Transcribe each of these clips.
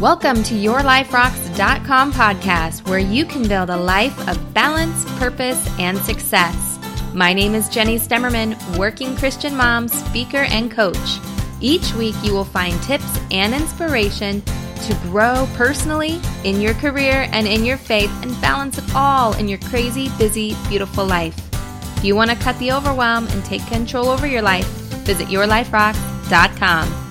Welcome to YourLifeRocks.com podcast, where you can build a life of balance, purpose, and success. My name is Jenny Stemmerman, working Christian mom, speaker, and coach. Each week, you will find tips and inspiration to grow personally, in your career, and in your faith, and balance it all in your crazy, busy, beautiful life. If you want to cut the overwhelm and take control over your life, visit YourLifeRocks.com.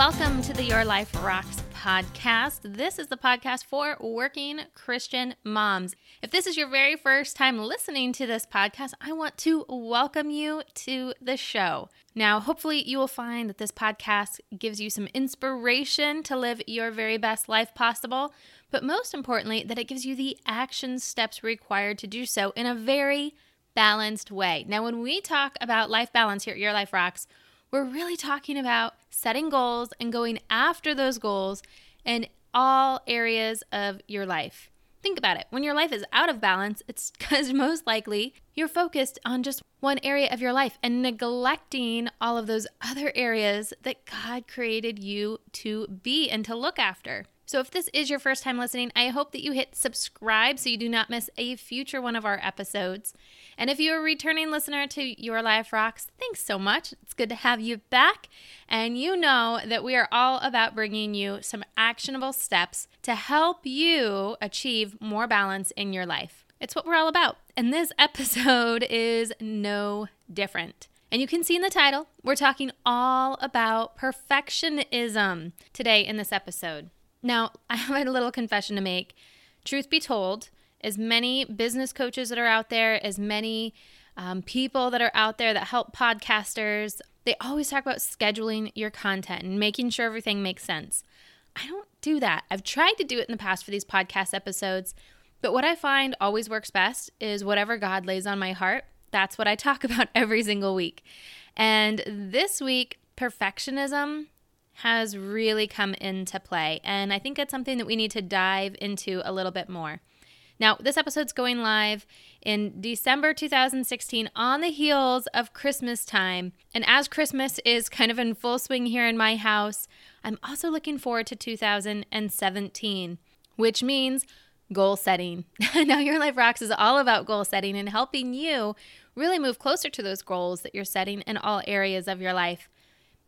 welcome to the Your Life Rocks podcast. This is the podcast for working Christian moms. If this is your very first time listening to this podcast, I want to welcome you to the show. Now, hopefully, you will find that this podcast gives you some inspiration to live your very best life possible, but most importantly, that it gives you the action steps required to do so in a very balanced way. Now, when we talk about life balance here at Your Life Rocks, we're really talking about setting goals and going after those goals in all areas of your life. Think about it. When your life is out of balance, it's because most likely you're focused on just one area of your life and neglecting all of those other areas that God created you to be and to look after. So, if this is your first time listening, I hope that you hit subscribe so you do not miss a future one of our episodes. And if you're a returning listener to Your Life Rocks, thanks so much. It's good to have you back. And you know that we are all about bringing you some actionable steps to help you achieve more balance in your life. It's what we're all about. And this episode is no different. And you can see in the title, we're talking all about perfectionism today in this episode. Now, I have a little confession to make. Truth be told, as many business coaches that are out there, as many um, people that are out there that help podcasters, they always talk about scheduling your content and making sure everything makes sense. I don't do that. I've tried to do it in the past for these podcast episodes, but what I find always works best is whatever God lays on my heart. That's what I talk about every single week. And this week, perfectionism has really come into play. And I think it's something that we need to dive into a little bit more. Now, this episode's going live in December 2016 on the heels of Christmas time. And as Christmas is kind of in full swing here in my house, I'm also looking forward to 2017, which means goal setting. now, Your Life Rocks is all about goal setting and helping you really move closer to those goals that you're setting in all areas of your life.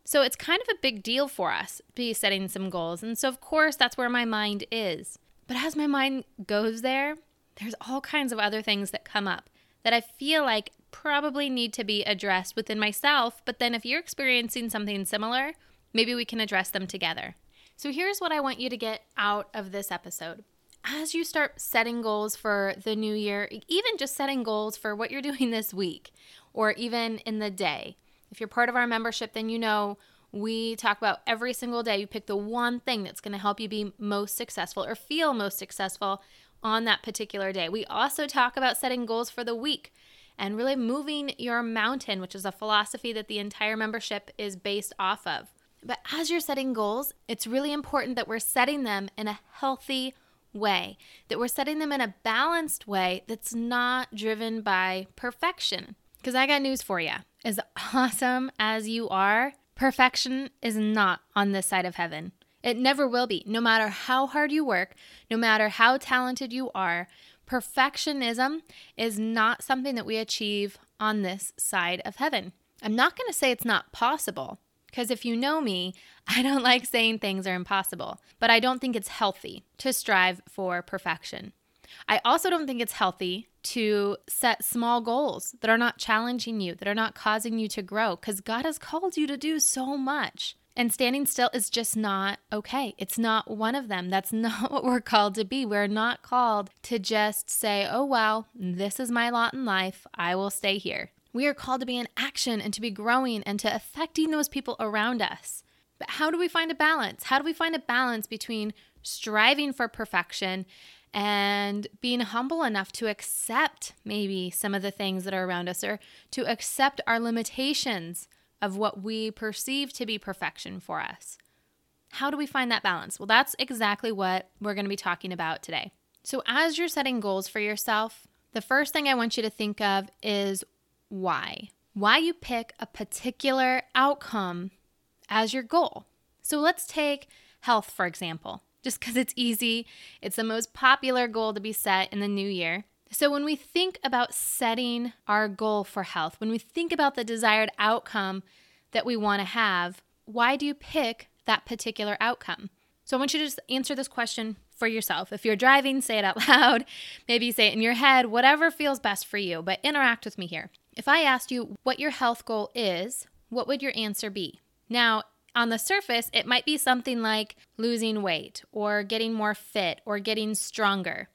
So it's kind of a big deal for us to be setting some goals. And so, of course, that's where my mind is. But as my mind goes there, there's all kinds of other things that come up that I feel like probably need to be addressed within myself. But then if you're experiencing something similar, maybe we can address them together. So here's what I want you to get out of this episode. As you start setting goals for the new year, even just setting goals for what you're doing this week or even in the day. If you're part of our membership, then you know we talk about every single day. You pick the one thing that's going to help you be most successful or feel most successful on that particular day. We also talk about setting goals for the week and really moving your mountain, which is a philosophy that the entire membership is based off of. But as you're setting goals, it's really important that we're setting them in a healthy way, that we're setting them in a balanced way that's not driven by perfection. Because I got news for you. As awesome as you are, perfection is not on this side of heaven. It never will be. No matter how hard you work, no matter how talented you are, perfectionism is not something that we achieve on this side of heaven. I'm not going to say it's not possible, because if you know me, I don't like saying things are impossible, but I don't think it's healthy to strive for perfection. I also don't think it's healthy to set small goals that are not challenging you, that are not causing you to grow, because God has called you to do so much. And standing still is just not okay. It's not one of them. That's not what we're called to be. We're not called to just say, oh, well, this is my lot in life. I will stay here. We are called to be in action and to be growing and to affecting those people around us. But how do we find a balance? How do we find a balance between striving for perfection and being humble enough to accept maybe some of the things that are around us or to accept our limitations of what we perceive to be perfection for us. How do we find that balance? Well, that's exactly what we're going to be talking about today. So, as you're setting goals for yourself, the first thing I want you to think of is why. Why you pick a particular outcome as your goal. So let's take health, for example, just because it's easy. It's the most popular goal to be set in the new year. So, when we think about setting our goal for health, when we think about the desired outcome that we want to have, why do you pick that particular outcome? So, I want you to just answer this question for yourself. If you're driving, say it out loud. Maybe say it in your head, whatever feels best for you, but interact with me here. If I asked you what your health goal is, what would your answer be? Now, on the surface, it might be something like losing weight or getting more fit or getting stronger.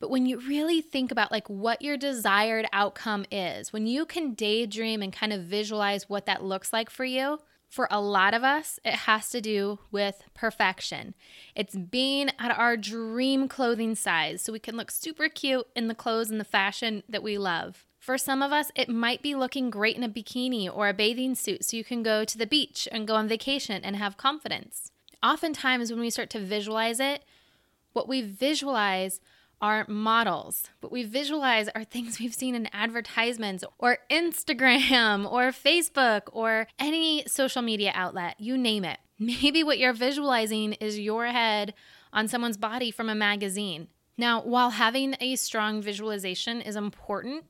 But when you really think about like what your desired outcome is, when you can daydream and kind of visualize what that looks like for you, for a lot of us, it has to do with perfection. It's being at our dream clothing size so we can look super cute in the clothes and the fashion that we love. For some of us, it might be looking great in a bikini or a bathing suit so you can go to the beach and go on vacation and have confidence. Oftentimes, when we start to visualize it, what we visualize are models. What we visualize are things we've seen in advertisements or Instagram or Facebook or any social media outlet, you name it. Maybe what you're visualizing is your head on someone's body from a magazine. Now, while having a strong visualization is important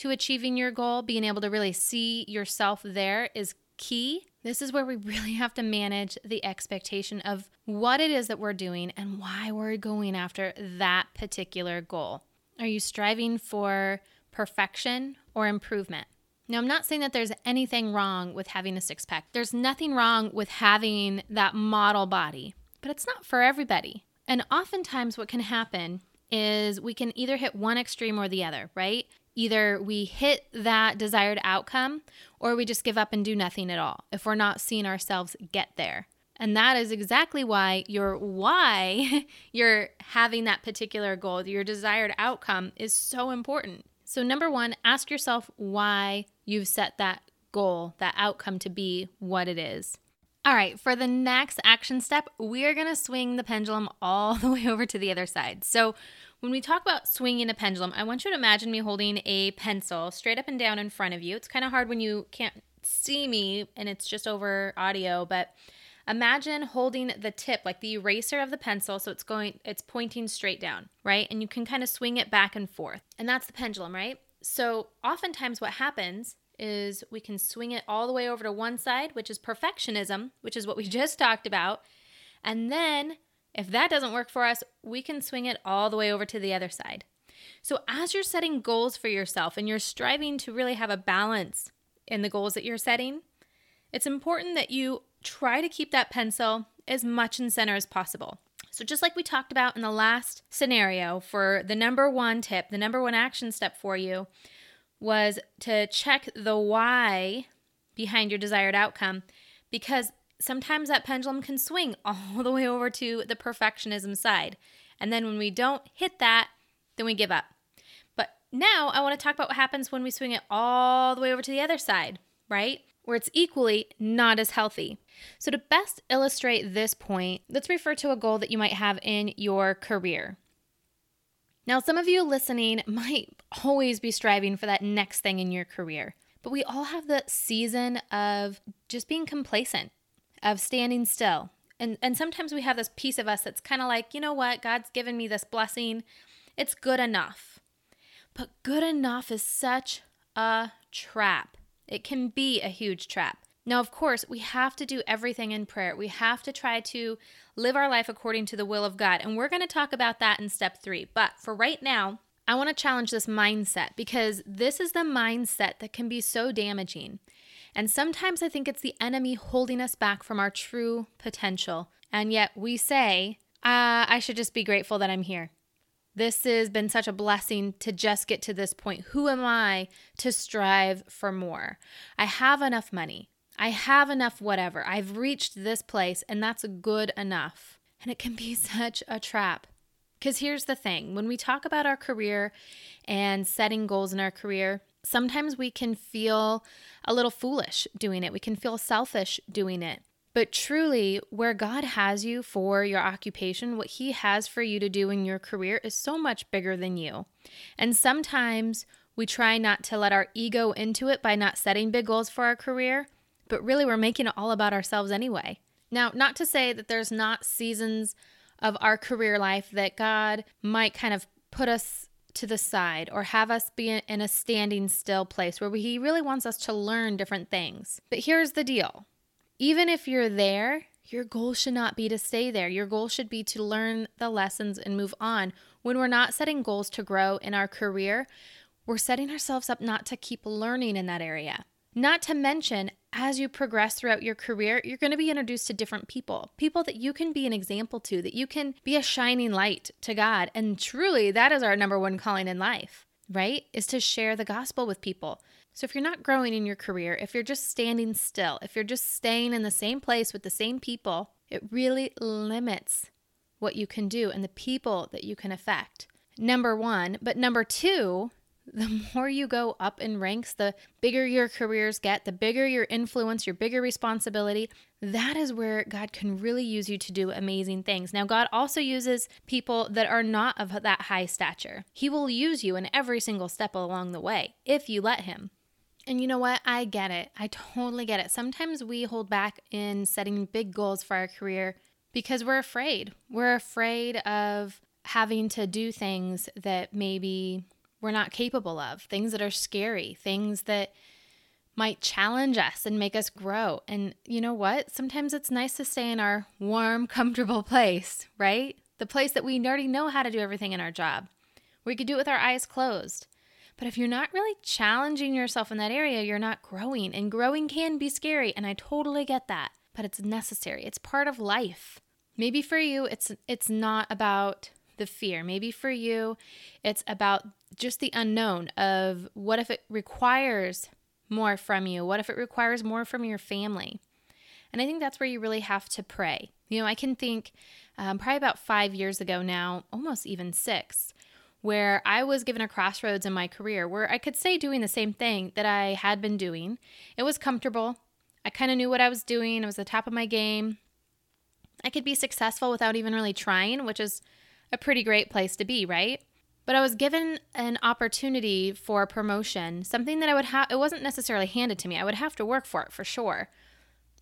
to achieving your goal, being able to really see yourself there is key. This is where we really have to manage the expectation of what it is that we're doing and why we're going after that particular goal. Are you striving for perfection or improvement? Now, I'm not saying that there's anything wrong with having a six pack. There's nothing wrong with having that model body, but it's not for everybody. And oftentimes, what can happen is we can either hit one extreme or the other, right? Either we hit that desired outcome or we just give up and do nothing at all if we're not seeing ourselves get there. And that is exactly why your why you're having that particular goal, your desired outcome is so important. So, number one, ask yourself why you've set that goal, that outcome to be what it is. All right, for the next action step, we are gonna swing the pendulum all the way over to the other side. So, when we talk about swinging a pendulum, I want you to imagine me holding a pencil straight up and down in front of you. It's kind of hard when you can't see me and it's just over audio, but imagine holding the tip like the eraser of the pencil so it's going it's pointing straight down, right? And you can kind of swing it back and forth. And that's the pendulum, right? So, oftentimes what happens is we can swing it all the way over to one side, which is perfectionism, which is what we just talked about. And then if that doesn't work for us, we can swing it all the way over to the other side. So, as you're setting goals for yourself and you're striving to really have a balance in the goals that you're setting, it's important that you try to keep that pencil as much in center as possible. So, just like we talked about in the last scenario, for the number one tip, the number one action step for you was to check the why behind your desired outcome because sometimes that pendulum can swing all the way over to the perfectionism side. And then when we don't hit that, then we give up. But now I want to talk about what happens when we swing it all the way over to the other side, right? Where it's equally not as healthy. So, to best illustrate this point, let's refer to a goal that you might have in your career. Now, some of you listening might always be striving for that next thing in your career, but we all have the season of just being complacent of standing still. And, and sometimes we have this piece of us that's kind of like, you know what, God's given me this blessing. It's good enough. But good enough is such a trap. It can be a huge trap. Now, of course, we have to do everything in prayer. We have to try to live our life according to the will of God. And we're going to talk about that in step three. But for right now, I want to challenge this mindset because this is the mindset that can be so damaging. And sometimes I think it's the enemy holding us back from our true potential. And yet we say, uh, I should just be grateful that I'm here. This has been such a blessing to just get to this point. Who am I to strive for more? I have enough money. I have enough whatever. I've reached this place, and that's good enough. And it can be such a trap. Because here's the thing when we talk about our career and setting goals in our career, sometimes we can feel a little foolish doing it. We can feel selfish doing it. But truly, where God has you for your occupation, what He has for you to do in your career is so much bigger than you. And sometimes we try not to let our ego into it by not setting big goals for our career. but really we're making it all about ourselves anyway. Now, not to say that there's not seasons of our career life that God might kind of put us to the side or have us be in a standing still place where He really wants us to learn different things. But here's the deal even if you're there, your goal should not be to stay there. Your goal should be to learn the lessons and move on. When we're not setting goals to grow in our career, we're setting ourselves up not to keep learning in that area. Not to mention, as you progress throughout your career, you're going to be introduced to different people, people that you can be an example to, that you can be a shining light to God. And truly, that is our number one calling in life, right? Is to share the gospel with people. So if you're not growing in your career, if you're just standing still, if you're just staying in the same place with the same people, it really limits what you can do and the people that you can affect. Number one. But number two, the more you go up in ranks, the bigger your careers get, the bigger your influence, your bigger responsibility. That is where God can really use you to do amazing things. Now, God also uses people that are not of that high stature. He will use you in every single step along the way if you let Him. And you know what? I get it. I totally get it. Sometimes we hold back in setting big goals for our career because we're afraid. We're afraid of having to do things that maybe we're not capable of, things that are scary, things that might challenge us and make us grow. And you know what? Sometimes it's nice to stay in our warm, comfortable place, right? The place that we already know how to do everything in our job. We could do it with our eyes closed. But if you're not really challenging yourself in that area, you're not growing. And growing can be scary, and I totally get that. But it's necessary. It's part of life. Maybe for you it's it's not about the fear. Maybe for you, it's about just the unknown of what if it requires more from you? What if it requires more from your family? And I think that's where you really have to pray. You know, I can think um, probably about five years ago now, almost even six, where I was given a crossroads in my career where I could say doing the same thing that I had been doing. It was comfortable. I kind of knew what I was doing. It was the top of my game. I could be successful without even really trying, which is a pretty great place to be, right? But I was given an opportunity for promotion, something that I would have, it wasn't necessarily handed to me. I would have to work for it for sure.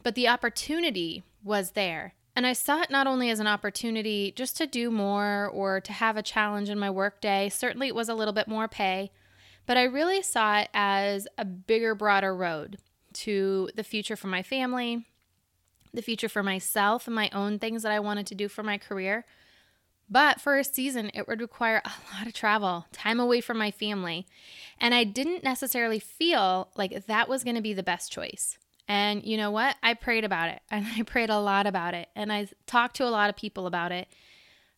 But the opportunity was there. And I saw it not only as an opportunity just to do more or to have a challenge in my workday. Certainly, it was a little bit more pay, but I really saw it as a bigger, broader road to the future for my family, the future for myself, and my own things that I wanted to do for my career. But for a season, it would require a lot of travel, time away from my family. And I didn't necessarily feel like that was going to be the best choice. And you know what? I prayed about it and I prayed a lot about it. And I talked to a lot of people about it.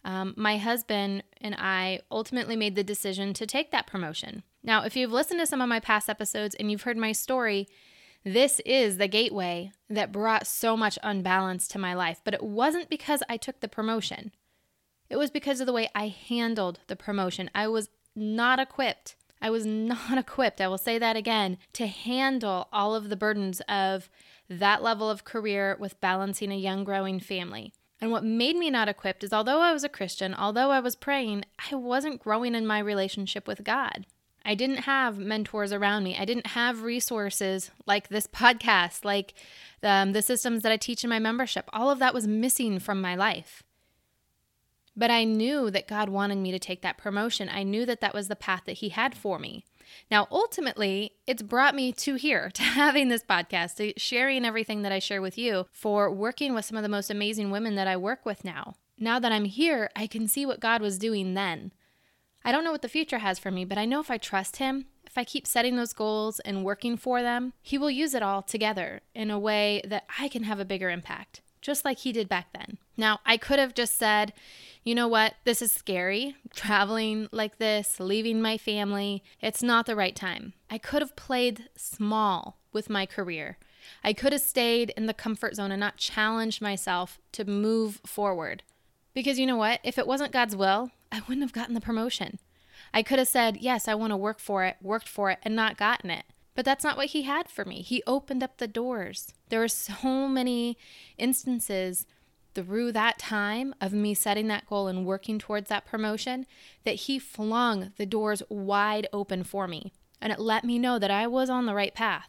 Um, my husband and I ultimately made the decision to take that promotion. Now, if you've listened to some of my past episodes and you've heard my story, this is the gateway that brought so much unbalance to my life. But it wasn't because I took the promotion. It was because of the way I handled the promotion. I was not equipped. I was not equipped, I will say that again, to handle all of the burdens of that level of career with balancing a young, growing family. And what made me not equipped is although I was a Christian, although I was praying, I wasn't growing in my relationship with God. I didn't have mentors around me. I didn't have resources like this podcast, like um, the systems that I teach in my membership. All of that was missing from my life. But I knew that God wanted me to take that promotion. I knew that that was the path that He had for me. Now, ultimately, it's brought me to here, to having this podcast, to sharing everything that I share with you, for working with some of the most amazing women that I work with now. Now that I'm here, I can see what God was doing then. I don't know what the future has for me, but I know if I trust Him, if I keep setting those goals and working for them, He will use it all together in a way that I can have a bigger impact, just like He did back then. Now, I could have just said, you know what? This is scary. Traveling like this, leaving my family, it's not the right time. I could have played small with my career. I could have stayed in the comfort zone and not challenged myself to move forward. Because you know what? If it wasn't God's will, I wouldn't have gotten the promotion. I could have said, Yes, I want to work for it, worked for it, and not gotten it. But that's not what He had for me. He opened up the doors. There were so many instances through that time of me setting that goal and working towards that promotion that he flung the doors wide open for me. And it let me know that I was on the right path.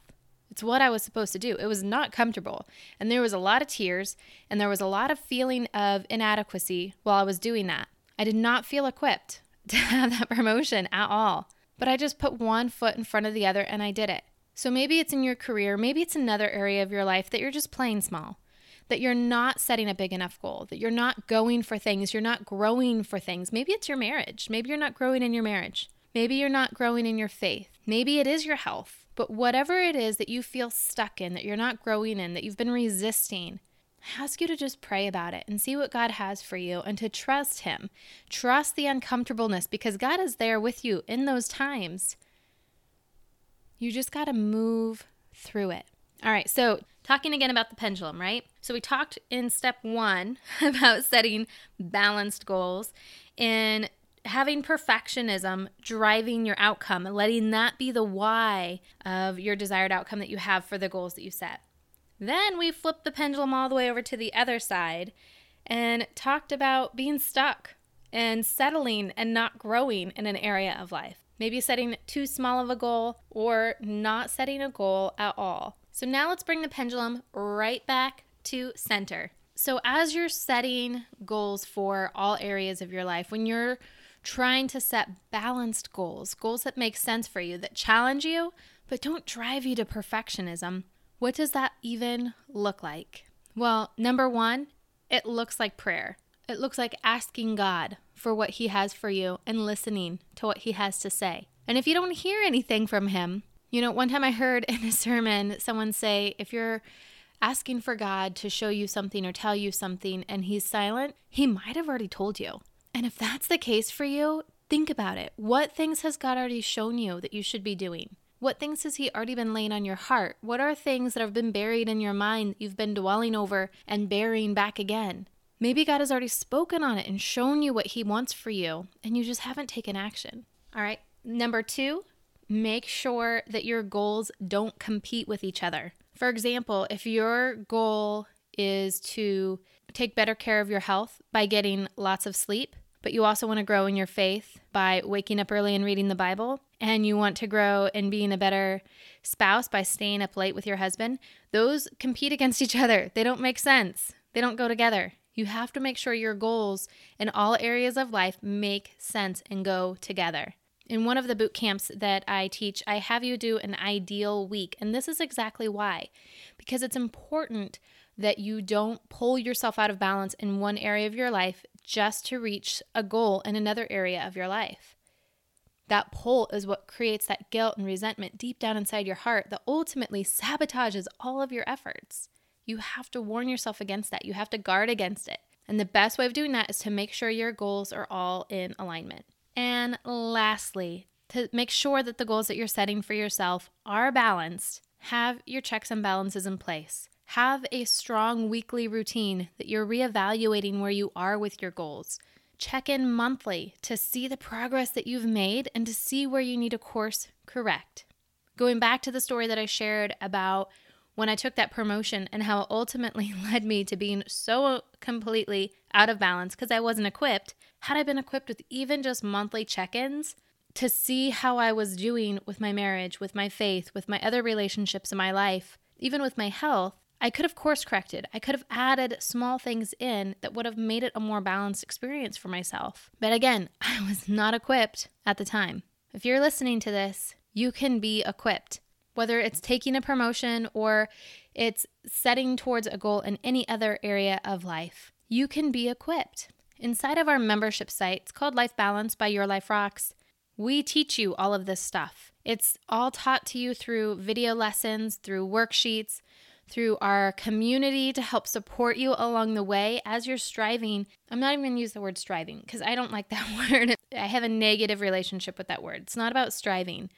It's what I was supposed to do. It was not comfortable. And there was a lot of tears and there was a lot of feeling of inadequacy while I was doing that. I did not feel equipped to have that promotion at all. But I just put one foot in front of the other and I did it. So maybe it's in your career, maybe it's another area of your life that you're just playing small, that you're not setting a big enough goal, that you're not going for things, you're not growing for things. Maybe it's your marriage. Maybe you're not growing in your marriage. Maybe you're not growing in your faith. Maybe it is your health. But whatever it is that you feel stuck in, that you're not growing in, that you've been resisting, I ask you to just pray about it and see what God has for you and to trust Him. Trust the uncomfortableness because God is there with you in those times. You just got to move through it. All right, so talking again about the pendulum, right? So we talked in step one about setting balanced goals and having perfectionism driving your outcome and letting that be the why of your desired outcome that you have for the goals that you set. Then we flipped the pendulum all the way over to the other side and talked about being stuck and settling and not growing in an area of life. Maybe setting too small of a goal or not setting a goal at all. So now let's bring the pendulum right back to center. So, as you're setting goals for all areas of your life, when you're trying to set balanced goals, goals that make sense for you, that challenge you, but don't drive you to perfectionism, what does that even look like? Well, number one, it looks like prayer. It looks like asking God for what He has for you and listening to what He has to say. And if you don't hear anything from Him, you know, one time I heard in a sermon someone say, if you're asking for God to show you something or tell you something and He's silent, He might have already told you. And if that's the case for you, think about it. What things has God already shown you that you should be doing? What things has He already been laying on your heart? What are things that have been buried in your mind that you've been dwelling over and burying back again? Maybe God has already spoken on it and shown you what He wants for you, and you just haven't taken action. All right. Number two, make sure that your goals don't compete with each other. For example, if your goal is to take better care of your health by getting lots of sleep, but you also want to grow in your faith by waking up early and reading the Bible, and you want to grow in being a better spouse by staying up late with your husband, those compete against each other. They don't make sense, they don't go together. You have to make sure your goals in all areas of life make sense and go together. In one of the boot camps that I teach, I have you do an ideal week. And this is exactly why. Because it's important that you don't pull yourself out of balance in one area of your life just to reach a goal in another area of your life. That pull is what creates that guilt and resentment deep down inside your heart that ultimately sabotages all of your efforts. You have to warn yourself against that. You have to guard against it. And the best way of doing that is to make sure your goals are all in alignment. And lastly, to make sure that the goals that you're setting for yourself are balanced, have your checks and balances in place. Have a strong weekly routine that you're reevaluating where you are with your goals. Check in monthly to see the progress that you've made and to see where you need a course correct. Going back to the story that I shared about when I took that promotion and how it ultimately led me to being so completely out of balance because I wasn't equipped. Had I been equipped with even just monthly check ins to see how I was doing with my marriage, with my faith, with my other relationships in my life, even with my health, I could have course corrected. I could have added small things in that would have made it a more balanced experience for myself. But again, I was not equipped at the time. If you're listening to this, you can be equipped. Whether it's taking a promotion or it's setting towards a goal in any other area of life, you can be equipped. Inside of our membership site, it's called Life Balance by Your Life Rocks. We teach you all of this stuff. It's all taught to you through video lessons, through worksheets, through our community to help support you along the way as you're striving. I'm not even going to use the word striving because I don't like that word. I have a negative relationship with that word. It's not about striving.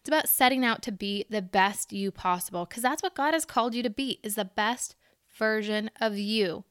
It's about setting out to be the best you possible because that's what God has called you to be is the best version of you.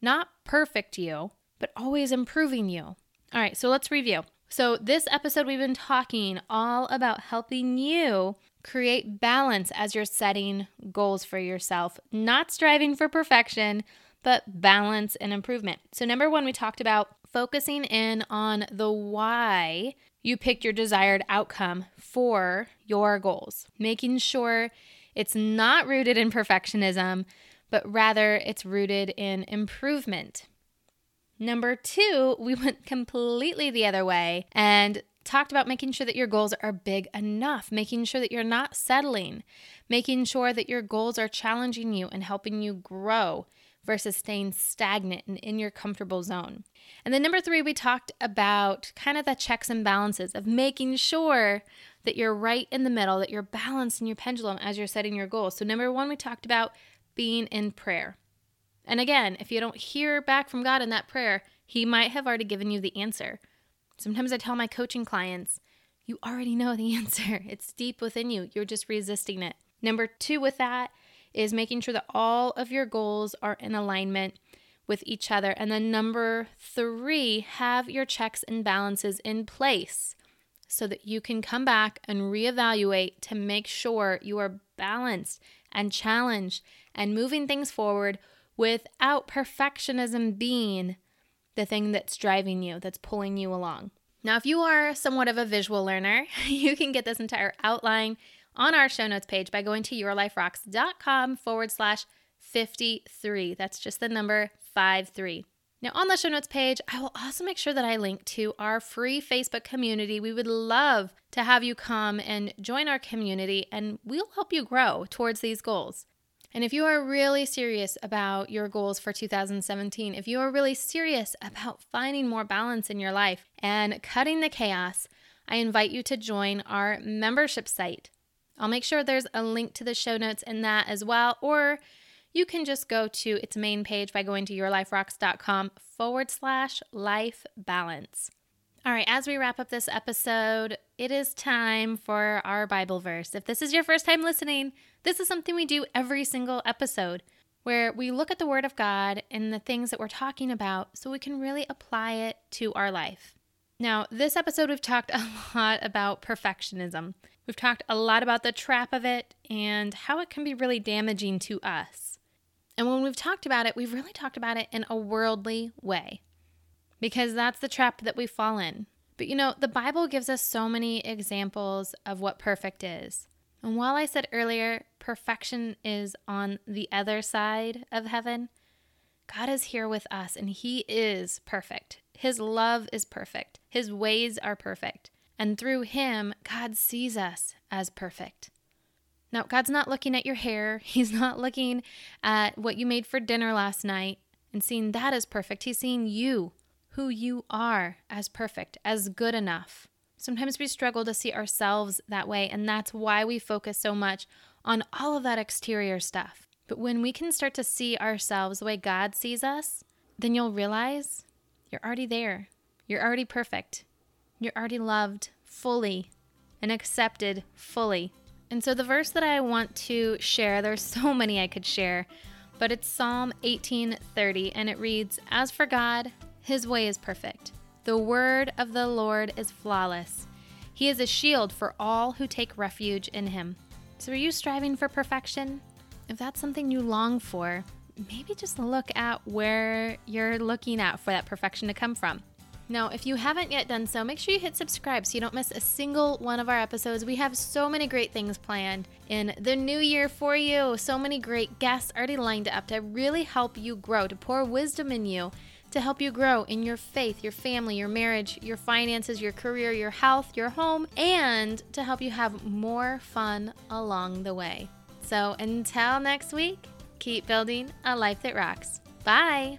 Not perfect you, but always improving you. All right, so let's review. So, this episode, we've been talking all about helping you create balance as you're setting goals for yourself, not striving for perfection, but balance and improvement. So, number one, we talked about focusing in on the why you picked your desired outcome for your goals, making sure It's not rooted in perfectionism, but rather it's rooted in improvement. Number two, we went completely the other way and talked about making sure that your goals are big enough, making sure that you're not settling, making sure that your goals are challenging you and helping you grow versus staying stagnant and in your comfortable zone. And then number three, we talked about kind of the checks and balances of making sure that you're right in the middle, that you're balanced in your pendulum as you're setting your goals. So, number one, we talked about being in prayer. And again, if you don't hear back from God in that prayer, He might have already given you the answer. Sometimes I tell my coaching clients, you already know the answer. It's deep within you. You're just resisting it. Number two, with that, is making sure that all of your goals are in alignment with each other. And then number three, have your checks and balances in place so that you can come back and reevaluate to make sure you are balanced and challenged and moving things forward without perfectionism being the thing that's driving you, that's pulling you along. Now, if you are somewhat of a visual learner, you can get this entire outline on our show notes page by going to yourliferocks.com forward slash 53. That's just the number 53. Now, on the show notes page, I will also make sure that I link to our free Facebook community. We would love to have you come and join our community, and we'll help you grow towards these goals. And if you are really serious about your goals for 2017, if you are really serious about finding more balance in your life and cutting the chaos, I invite you to join our membership site. I'll make sure there's a link to the show notes in that as well, or you can just go to its main page by going to yourliferocks.com forward slash life balance. All right, as we wrap up this episode, it is time for our Bible verse. If this is your first time listening, this is something we do every single episode where we look at the Word of God and the things that we're talking about so we can really apply it to our life. Now, this episode, we've talked a lot about perfectionism. We've talked a lot about the trap of it and how it can be really damaging to us. And when we've talked about it, we've really talked about it in a worldly way because that's the trap that we fall in. But you know, the Bible gives us so many examples of what perfect is. And while I said earlier, perfection is on the other side of heaven, God is here with us and He is perfect. His love is perfect, His ways are perfect. And through Him, God sees us as perfect. Now, God's not looking at your hair. He's not looking at what you made for dinner last night and seeing that as perfect. He's seeing you, who you are, as perfect, as good enough. Sometimes we struggle to see ourselves that way, and that's why we focus so much on all of that exterior stuff. But when we can start to see ourselves the way God sees us, then you'll realize you're already there. You're already perfect. You're already loved fully and accepted fully. And so the verse that I want to share, there's so many I could share, but it's Psalm 18:30 and it reads, "As for God, his way is perfect. The word of the Lord is flawless. He is a shield for all who take refuge in him." So are you striving for perfection? If that's something you long for, maybe just look at where you're looking at for that perfection to come from. Now, if you haven't yet done so, make sure you hit subscribe so you don't miss a single one of our episodes. We have so many great things planned in the new year for you. So many great guests already lined up to really help you grow, to pour wisdom in you, to help you grow in your faith, your family, your marriage, your finances, your career, your health, your home, and to help you have more fun along the way. So until next week, keep building a life that rocks. Bye.